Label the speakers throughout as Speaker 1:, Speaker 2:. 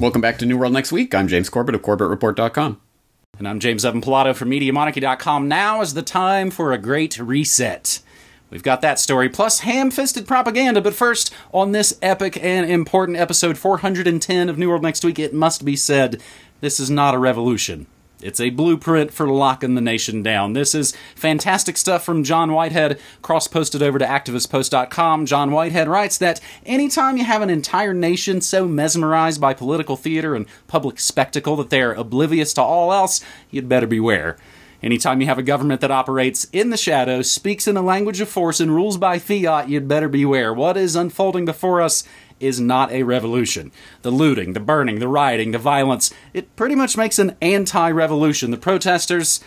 Speaker 1: Welcome back to New World Next Week. I'm James Corbett of CorbettReport.com.
Speaker 2: And I'm James Evan Pilato from MediaMonarchy.com. Now is the time for a great reset. We've got that story, plus ham fisted propaganda. But first, on this epic and important episode 410 of New World Next Week, it must be said this is not a revolution. It's a blueprint for locking the nation down. This is fantastic stuff from John Whitehead, cross posted over to activistpost.com. John Whitehead writes that anytime you have an entire nation so mesmerized by political theater and public spectacle that they're oblivious to all else, you'd better beware. Anytime you have a government that operates in the shadows, speaks in a language of force, and rules by fiat, you'd better beware. What is unfolding before us is not a revolution. The looting, the burning, the rioting, the violence, it pretty much makes an anti revolution. The protesters,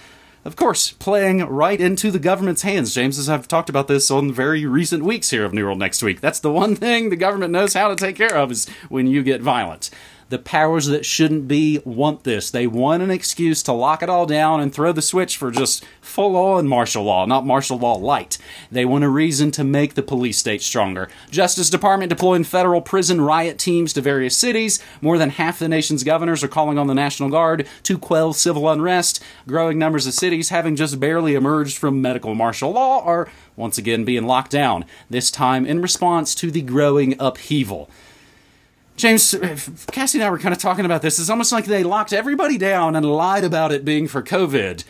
Speaker 2: of course, playing right into the government's hands. James, as I've talked about this on very recent weeks here of New World Next Week. That's the one thing the government knows how to take care of is when you get violent. The powers that shouldn't be want this. They want an excuse to lock it all down and throw the switch for just full on martial law, not martial law light. They want a reason to make the police state stronger. Justice Department deploying federal prison riot teams to various cities. More than half the nation's governors are calling on the National Guard to quell civil unrest. Growing numbers of cities having just barely emerged from medical martial law are once again being locked down, this time in response to the growing upheaval. James, Cassie and I were kind of talking about this. It's almost like they locked everybody down and lied about it being for COVID.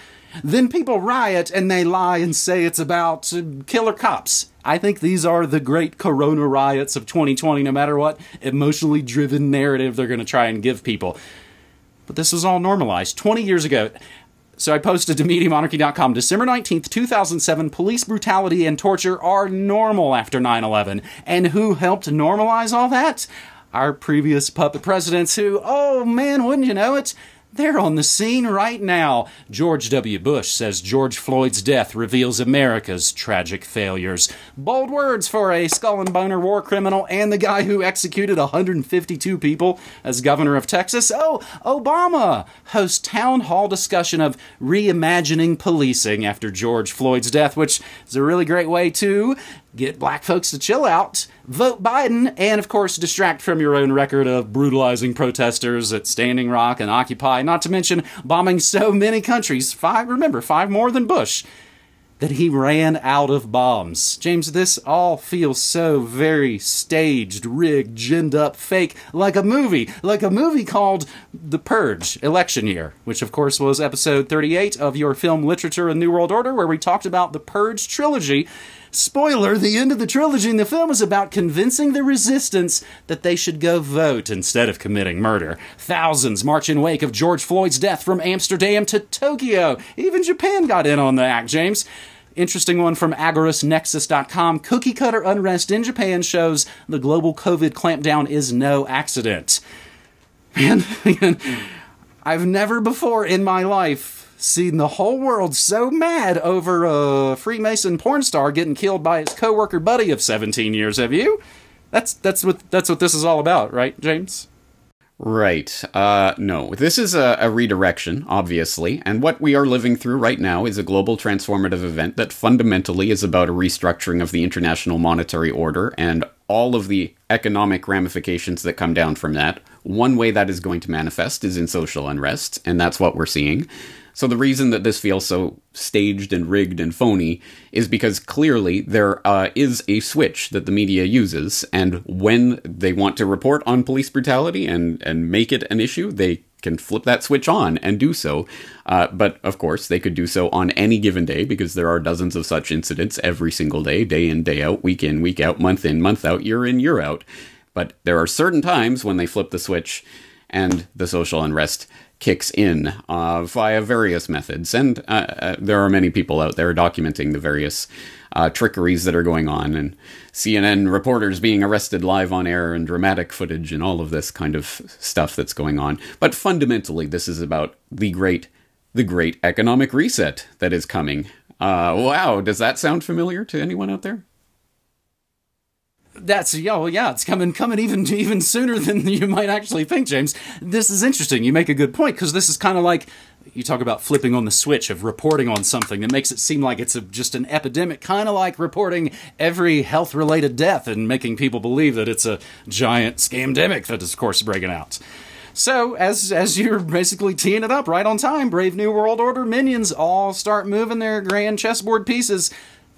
Speaker 2: Then people riot and they lie and say it's about uh, killer cops. I think these are the great corona riots of 2020, no matter what emotionally driven narrative they're going to try and give people. But this is all normalized. 20 years ago, so I posted to MediaMonarchy.com December 19th, 2007 police brutality and torture are normal after 9 11. And who helped normalize all that? Our previous puppet presidents who, oh man, wouldn't you know it? They're on the scene right now. George W. Bush says George Floyd's death reveals America's tragic failures. Bold words for a skull and boner war criminal and the guy who executed 152 people as governor of Texas. Oh, Obama hosts town hall discussion of reimagining policing after George Floyd's death, which is a really great way to get black folks to chill out, vote Biden, and of course distract from your own record of brutalizing protesters at Standing Rock and Occupy, not to mention bombing so many countries, five, remember, five more than Bush, that he ran out of bombs. James, this all feels so very staged, rigged, ginned up, fake, like a movie, like a movie called The Purge Election Year, which of course was episode 38 of your film Literature and New World Order, where we talked about the Purge trilogy Spoiler, the end of the trilogy in the film is about convincing the resistance that they should go vote instead of committing murder. Thousands march in wake of George Floyd's death from Amsterdam to Tokyo. Even Japan got in on the act, James. Interesting one from agorastnexus.com. Cookie cutter unrest in Japan shows the global COVID clampdown is no accident. Man, man I've never before in my life seen the whole world so mad over a Freemason porn star getting killed by his coworker buddy of 17 years. Have you? That's that's what that's what this is all about, right, James?
Speaker 1: Right. Uh, no, this is a, a, redirection, obviously, and what we are living through right now is a global transformative event that fundamentally is about a restructuring of the international monetary order and all of the economic ramifications that come down from that. One way that is going to manifest is in social unrest, and that's what we're seeing. So the reason that this feels so staged and rigged and phony is because clearly there uh, is a switch that the media uses, and when they want to report on police brutality and and make it an issue, they can flip that switch on and do so. Uh, but of course, they could do so on any given day because there are dozens of such incidents every single day, day in, day out, week in, week out, month in, month out, year in, year out. But there are certain times when they flip the switch and the social unrest kicks in uh, via various methods. And uh, uh, there are many people out there documenting the various uh, trickeries that are going on, and CNN reporters being arrested live on air, and dramatic footage, and all of this kind of stuff that's going on. But fundamentally, this is about the great, the great economic reset that is coming. Uh, wow, does that sound familiar to anyone out there?
Speaker 2: That's yeah, well, yeah, it's coming coming even even sooner than you might actually think, James. This is interesting. You make a good point because this is kind of like you talk about flipping on the switch of reporting on something that makes it seem like it's a, just an epidemic, kind of like reporting every health related death and making people believe that it's a giant scamdemic that is, of course, breaking out. So, as as you're basically teeing it up right on time, Brave New World Order minions all start moving their grand chessboard pieces.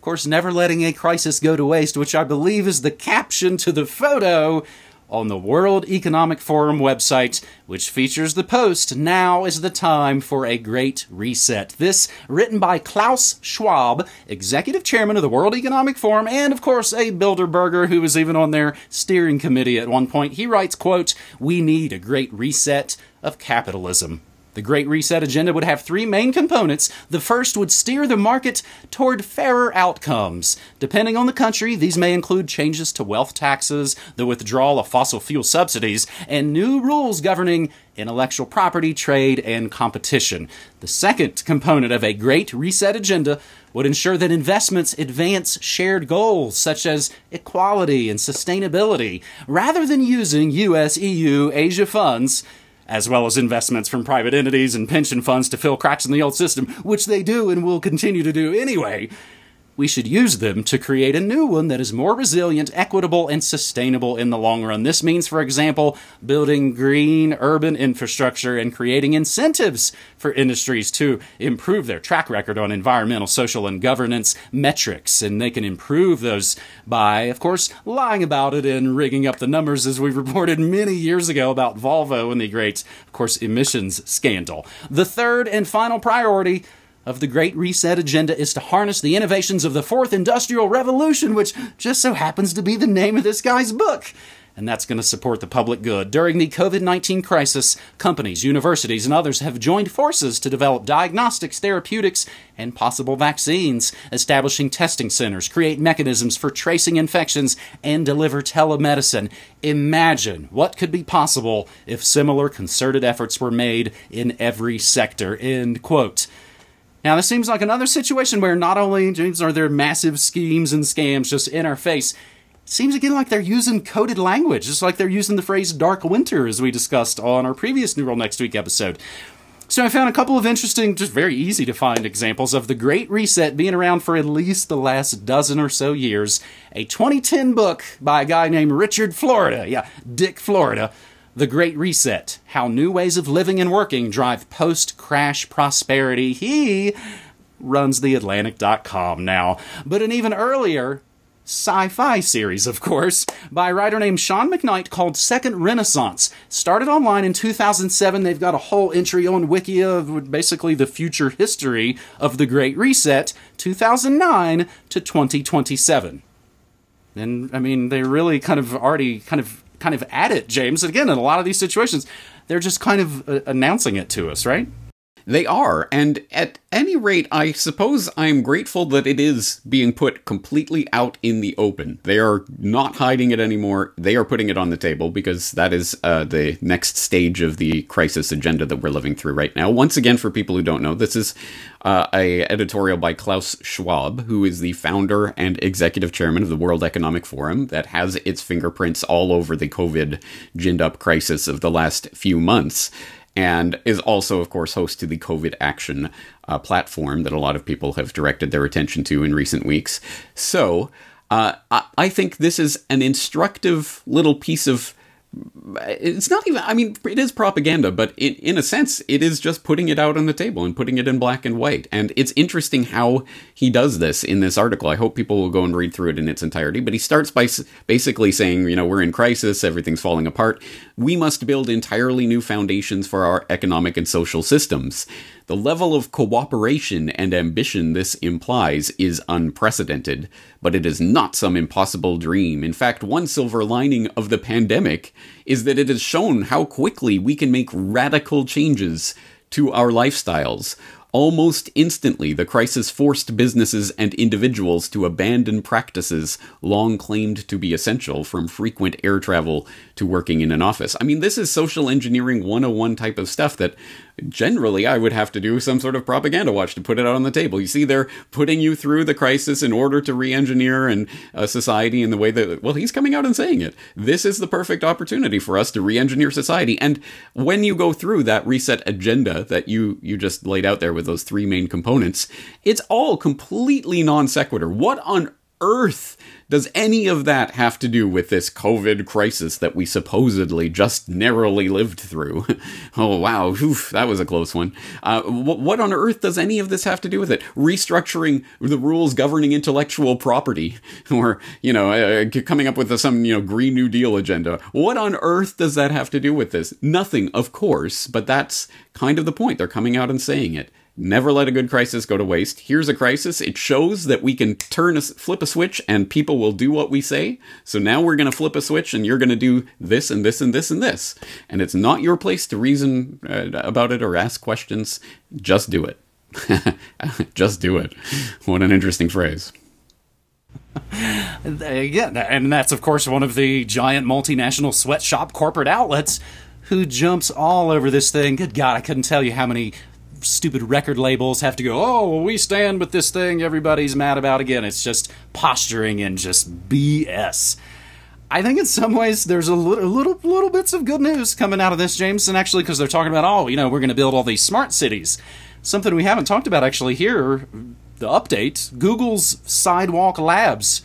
Speaker 2: Of course, never letting a crisis go to waste, which I believe is the caption to the photo on the World Economic Forum website, which features the post Now is the time for a great reset. This written by Klaus Schwab, executive chairman of the World Economic Forum, and of course a Bilderberger who was even on their steering committee at one point. He writes, quote, We need a great reset of capitalism. The Great Reset agenda would have three main components. The first would steer the market toward fairer outcomes. Depending on the country, these may include changes to wealth taxes, the withdrawal of fossil fuel subsidies, and new rules governing intellectual property, trade, and competition. The second component of a Great Reset agenda would ensure that investments advance shared goals such as equality and sustainability, rather than using US, EU, Asia funds as well as investments from private entities and pension funds to fill cracks in the old system, which they do and will continue to do anyway. We should use them to create a new one that is more resilient, equitable, and sustainable in the long run. This means, for example, building green urban infrastructure and creating incentives for industries to improve their track record on environmental, social, and governance metrics. And they can improve those by, of course, lying about it and rigging up the numbers, as we reported many years ago about Volvo and the great, of course, emissions scandal. The third and final priority of the Great Reset agenda is to harness the innovations of the Fourth Industrial Revolution, which just so happens to be the name of this guy's book. And that's going to support the public good. During the COVID 19 crisis, companies, universities, and others have joined forces to develop diagnostics, therapeutics, and possible vaccines, establishing testing centers, create mechanisms for tracing infections, and deliver telemedicine. Imagine what could be possible if similar concerted efforts were made in every sector. End quote. Now, this seems like another situation where not only are there massive schemes and scams just in our face, seems again like they're using coded language, just like they're using the phrase dark winter as we discussed on our previous New World Next Week episode. So I found a couple of interesting, just very easy to find examples of the Great Reset being around for at least the last dozen or so years. A 2010 book by a guy named Richard Florida, yeah, Dick Florida, the Great Reset How New Ways of Living and Working Drive Post Crash Prosperity. He runs theatlantic.com now. But an even earlier sci fi series, of course, by a writer named Sean McKnight called Second Renaissance. Started online in 2007. They've got a whole entry on Wikia of basically the future history of the Great Reset, 2009 to 2027. And I mean, they really kind of already kind of kind of at it, James. Again, in a lot of these situations, they're just kind of uh, announcing it to us, right?
Speaker 1: They are, and at any rate, I suppose I'm grateful that it is being put completely out in the open. They are not hiding it anymore. They are putting it on the table because that is uh, the next stage of the crisis agenda that we're living through right now. Once again, for people who don't know, this is uh, a editorial by Klaus Schwab, who is the founder and executive chairman of the World Economic Forum, that has its fingerprints all over the COVID ginned up crisis of the last few months and is also, of course, host to the COVID Action uh, platform that a lot of people have directed their attention to in recent weeks. So, uh, I think this is an instructive little piece of it's not even i mean it is propaganda but in, in a sense it is just putting it out on the table and putting it in black and white. And it's interesting how he does this in this article. I hope people will go and read through it in its entirety. But he starts by basically saying you know we're in crisis everything's falling apart. We must build entirely new foundations for our economic and social systems the level of cooperation and ambition this implies is unprecedented, but it is not some impossible dream. In fact, one silver lining of the pandemic is that it has shown how quickly we can make radical changes to our lifestyles. Almost instantly, the crisis forced businesses and individuals to abandon practices long claimed to be essential, from frequent air travel to working in an office. I mean, this is social engineering 101 type of stuff that generally I would have to do some sort of propaganda watch to put it out on the table. You see, they're putting you through the crisis in order to re-engineer and uh, society in the way that well, he's coming out and saying it. This is the perfect opportunity for us to re-engineer society. And when you go through that reset agenda that you you just laid out there with those three main components, it's all completely non sequitur. What on earth does any of that have to do with this COVID crisis that we supposedly just narrowly lived through? oh, wow. Oof, that was a close one. Uh, wh- what on earth does any of this have to do with it? Restructuring the rules governing intellectual property or, you know, uh, coming up with some, you know, Green New Deal agenda. What on earth does that have to do with this? Nothing, of course, but that's kind of the point. They're coming out and saying it. Never let a good crisis go to waste. Here's a crisis. It shows that we can turn a flip a switch and people will do what we say. So now we're going to flip a switch and you're going to do this and this and this and this. And it's not your place to reason uh, about it or ask questions. Just do it. Just do it. What an interesting phrase.
Speaker 2: Again, and that's of course one of the giant multinational sweatshop corporate outlets who jumps all over this thing. Good God, I couldn't tell you how many stupid record labels have to go, oh, we stand with this thing everybody's mad about again. It's just posturing and just BS. I think in some ways there's a little, little, little bits of good news coming out of this, James, and actually because they're talking about, oh, you know, we're going to build all these smart cities. Something we haven't talked about actually here, the update Google's Sidewalk Labs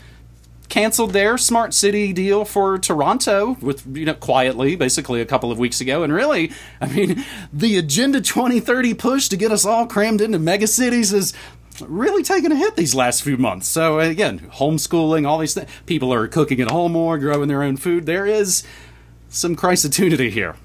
Speaker 2: canceled their smart city deal for Toronto with you know quietly basically a couple of weeks ago and really I mean the agenda 2030 push to get us all crammed into mega cities is really taking a hit these last few months. So again, homeschooling, all these things. People are cooking at home more, growing their own food. There is some crisitunity here.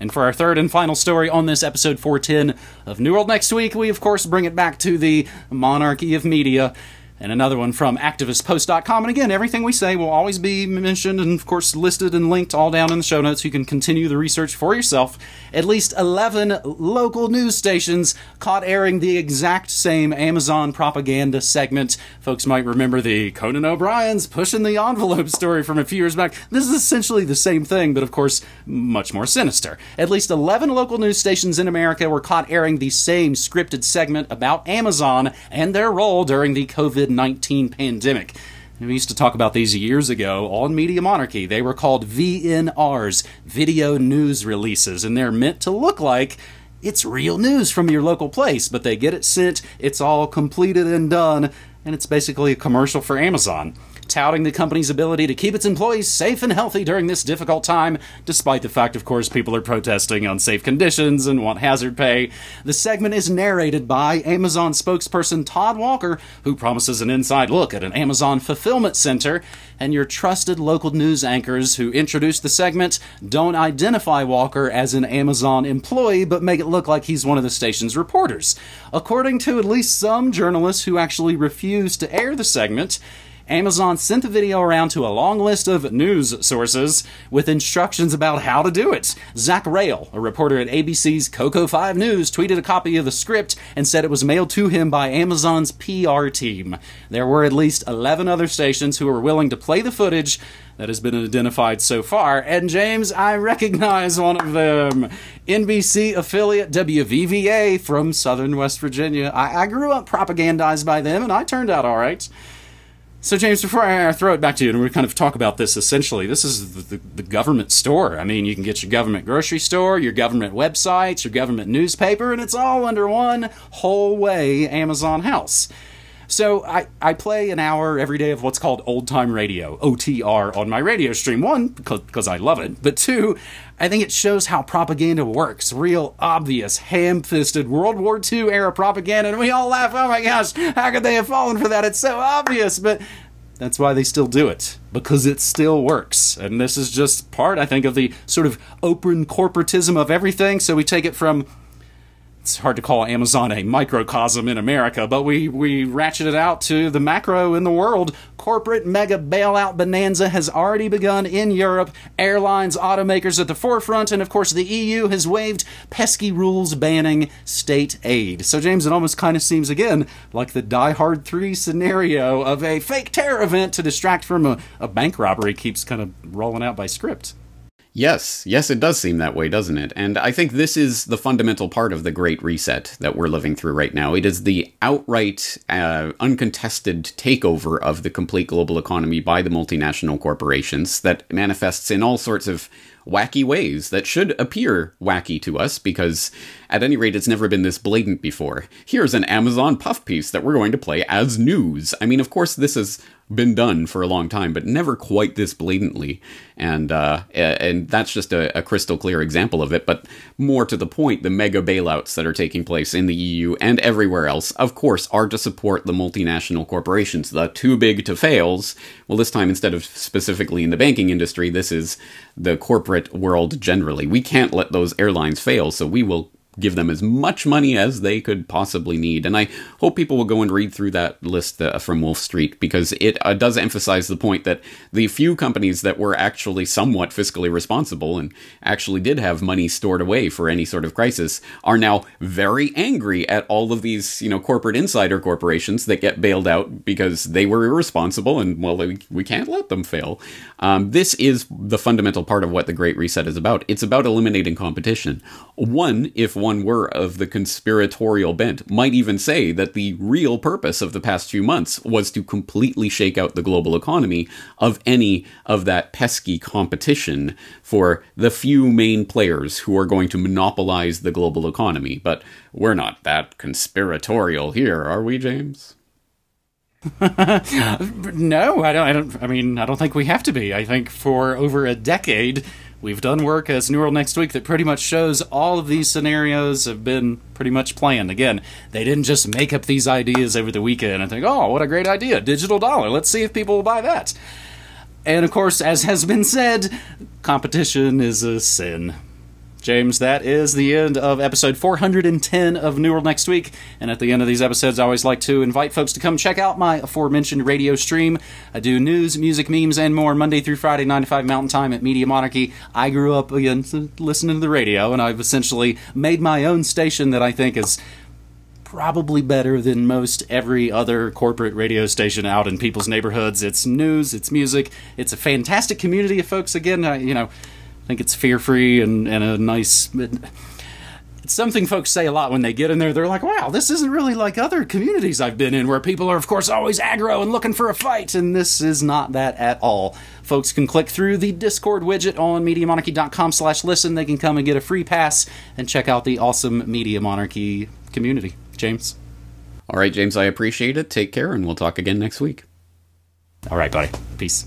Speaker 2: And for our third and final story on this episode 410 of New World Next Week, we of course bring it back to the monarchy of media and another one from activistpost.com. And again, everything we say will always be mentioned and, of course, listed and linked all down in the show notes. You can continue the research for yourself. At least 11 local news stations caught airing the exact same Amazon propaganda segment. Folks might remember the Conan O'Brien's pushing the envelope story from a few years back. This is essentially the same thing, but of course, much more sinister. At least 11 local news stations in America were caught airing the same scripted segment about Amazon and their role during the COVID 19 pandemic. We used to talk about these years ago on Media Monarchy. They were called VNRs, video news releases, and they're meant to look like it's real news from your local place, but they get it sent, it's all completed and done, and it's basically a commercial for Amazon touting the company's ability to keep its employees safe and healthy during this difficult time, despite the fact, of course, people are protesting unsafe conditions and want hazard pay. The segment is narrated by Amazon spokesperson Todd Walker, who promises an inside look at an Amazon fulfillment center, and your trusted local news anchors who introduce the segment don't identify Walker as an Amazon employee, but make it look like he's one of the station's reporters. According to at least some journalists who actually refused to air the segment, Amazon sent the video around to a long list of news sources with instructions about how to do it. Zach Rael, a reporter at ABC's KOCO 5 News, tweeted a copy of the script and said it was mailed to him by Amazon's PR team. There were at least 11 other stations who were willing to play the footage that has been identified so far. And James, I recognize one of them NBC affiliate WVVA from Southern West Virginia. I, I grew up propagandized by them, and I turned out all right. So, James, before I throw it back to you, and we kind of talk about this essentially, this is the, the, the, government store. I mean, you can get your government grocery store, your government websites, your government newspaper, and it's all under one whole way Amazon house. So I, I play an hour every day of what's called old time radio, OTR, on my radio stream. One, because I love it, but two, I think it shows how propaganda works. Real obvious, ham fisted World War II era propaganda, and we all laugh, oh my gosh, how could they have fallen for that? It's so obvious, but that's why they still do it because it still works and this is just part i think of the sort of open corporatism of everything so we take it from it's hard to call Amazon a microcosm in America, but we, we ratchet it out to the macro in the world. Corporate mega bailout bonanza has already begun in Europe. Airlines, automakers at the forefront, and of course the EU has waived pesky rules banning state aid. So, James, it almost kind of seems again like the Die Hard 3 scenario of a fake terror event to distract from a, a bank robbery keeps kind of rolling out by script.
Speaker 1: Yes, yes, it does seem that way, doesn't it? And I think this is the fundamental part of the Great Reset that we're living through right now. It is the outright, uh, uncontested takeover of the complete global economy by the multinational corporations that manifests in all sorts of wacky ways that should appear wacky to us because, at any rate, it's never been this blatant before. Here's an Amazon puff piece that we're going to play as news. I mean, of course, this is been done for a long time, but never quite this blatantly. And uh, and that's just a, a, crystal clear example of it. But more to the point, the mega bailouts that are taking place in the EU and everywhere else, of course, are to support the multinational corporations, the too big to fails. Well, this time instead of specifically in the banking industry, this is the corporate world generally. We can't let those airlines fail, so we will give them as much money as they could possibly need. And I hope people will go and read through that list uh, from Wolf Street because it uh, does emphasize the point that the few companies that were actually somewhat fiscally responsible and actually did have money stored away for any sort of crisis are now very angry at all of these, you know, corporate insider corporations that get bailed out because they were irresponsible and well, we, we can't let them fail. Um, this is the fundamental part of what the Great Reset is about. It's about eliminating competition. One, if one were of the conspiratorial bent, might even say that the real purpose of the past few months was to completely shake out the global economy of any of that pesky competition for the few main players who are going to monopolize the global economy. But we're not that conspiratorial here, are we, James?
Speaker 2: no, I don't, I don't. I mean, I don't think we have to be. I think for over a decade, We've done work as New World Next Week that pretty much shows all of these scenarios have been pretty much planned. Again, they didn't just make up these ideas over the weekend and think, oh, what a great idea, digital dollar. Let's see if people will buy that. And of course, as has been said, competition is a sin. James, that is the end of episode 410 of New World Next Week. And at the end of these episodes, I always like to invite folks to come check out my aforementioned radio stream. I do news, music, memes, and more Monday through Friday, 9 to 5 Mountain Time at Media Monarchy. I grew up again listening to the radio, and I've essentially made my own station that I think is probably better than most every other corporate radio station out in people's neighborhoods. It's news, it's music, it's a fantastic community of folks. Again, you know, I think it's fear free and, and a nice. It's something folks say a lot when they get in there. They're like, wow, this isn't really like other communities I've been in where people are, of course, always aggro and looking for a fight. And this is not that at all. Folks can click through the Discord widget on MediaMonarchy.com slash listen. They can come and get a free pass and check out the awesome Media Monarchy community. James?
Speaker 1: All right, James, I appreciate it. Take care, and we'll talk again next week.
Speaker 2: All right, buddy. Peace.